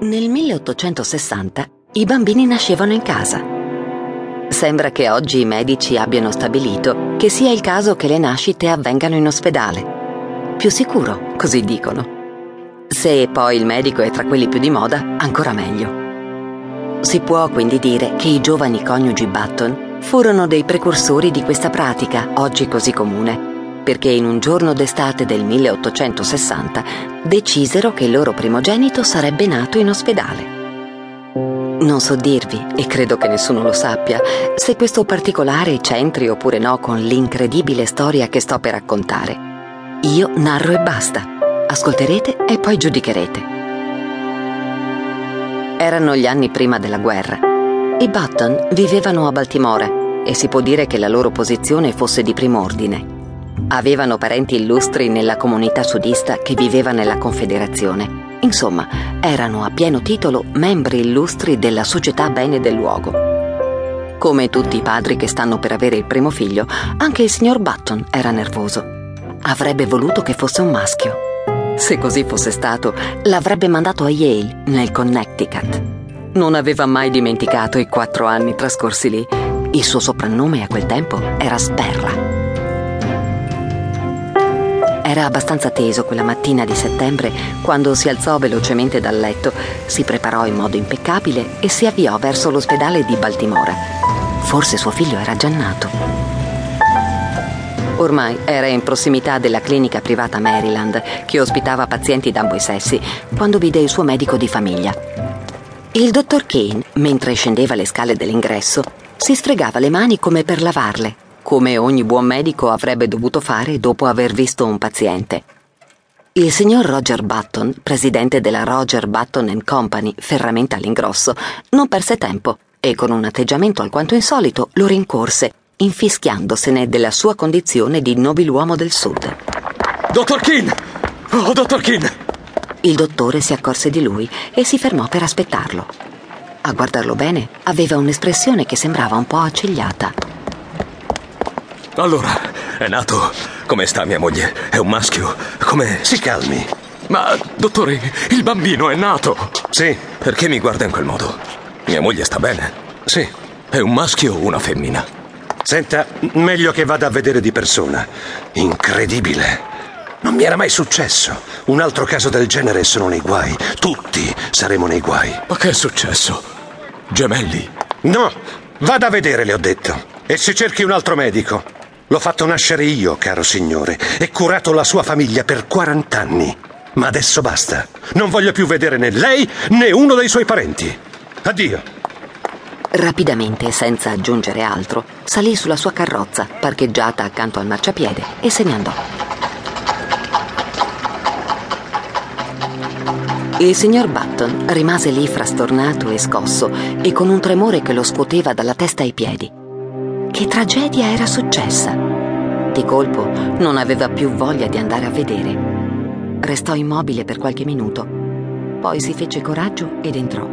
Nel 1860 i bambini nascevano in casa. Sembra che oggi i medici abbiano stabilito che sia il caso che le nascite avvengano in ospedale. Più sicuro, così dicono. Se poi il medico è tra quelli più di moda, ancora meglio. Si può quindi dire che i giovani coniugi Button furono dei precursori di questa pratica, oggi così comune, perché in un giorno d'estate del 1860 decisero che il loro primogenito sarebbe nato in ospedale. Non so dirvi, e credo che nessuno lo sappia, se questo particolare c'entri oppure no con l'incredibile storia che sto per raccontare. Io narro e basta. Ascolterete e poi giudicherete. Erano gli anni prima della guerra. I Button vivevano a Baltimora e si può dire che la loro posizione fosse di primo ordine. Avevano parenti illustri nella comunità sudista che viveva nella Confederazione. Insomma, erano a pieno titolo membri illustri della società bene del luogo. Come tutti i padri che stanno per avere il primo figlio, anche il signor Button era nervoso. Avrebbe voluto che fosse un maschio. Se così fosse stato, l'avrebbe mandato a Yale, nel Connecticut. Non aveva mai dimenticato i quattro anni trascorsi lì. Il suo soprannome a quel tempo era Sperra. Era abbastanza teso quella mattina di settembre quando si alzò velocemente dal letto, si preparò in modo impeccabile e si avviò verso l'ospedale di Baltimora. Forse suo figlio era già nato. Ormai era in prossimità della clinica privata Maryland che ospitava pazienti d'ambo i sessi quando vide il suo medico di famiglia. Il dottor Kane, mentre scendeva le scale dell'ingresso, si sfregava le mani come per lavarle come ogni buon medico avrebbe dovuto fare dopo aver visto un paziente. Il signor Roger Button, presidente della Roger Button Company, ferramenta all'ingrosso, non perse tempo e con un atteggiamento alquanto insolito lo rincorse, infischiandosene della sua condizione di nobiluomo del sud. Dottor Keane! Oh, dottor Keane! Il dottore si accorse di lui e si fermò per aspettarlo. A guardarlo bene, aveva un'espressione che sembrava un po' accigliata. Allora, è nato. Come sta mia moglie? È un maschio? Come. Si calmi. Ma, dottore, il bambino è nato. Sì. Perché mi guarda in quel modo? Mia moglie sta bene? Sì. È un maschio o una femmina? Senta, meglio che vada a vedere di persona. Incredibile. Non mi era mai successo. Un altro caso del genere sono nei guai. Tutti saremo nei guai. Ma che è successo? Gemelli? No, vada a vedere, le ho detto. E si cerchi un altro medico. L'ho fatto nascere io, caro signore, e curato la sua famiglia per 40 anni. Ma adesso basta. Non voglio più vedere né lei né uno dei suoi parenti. Addio. Rapidamente, senza aggiungere altro, salì sulla sua carrozza, parcheggiata accanto al marciapiede, e se ne andò. Il signor Button rimase lì frastornato e scosso e con un tremore che lo scuoteva dalla testa ai piedi. Che tragedia era successa? Di colpo non aveva più voglia di andare a vedere. Restò immobile per qualche minuto, poi si fece coraggio ed entrò.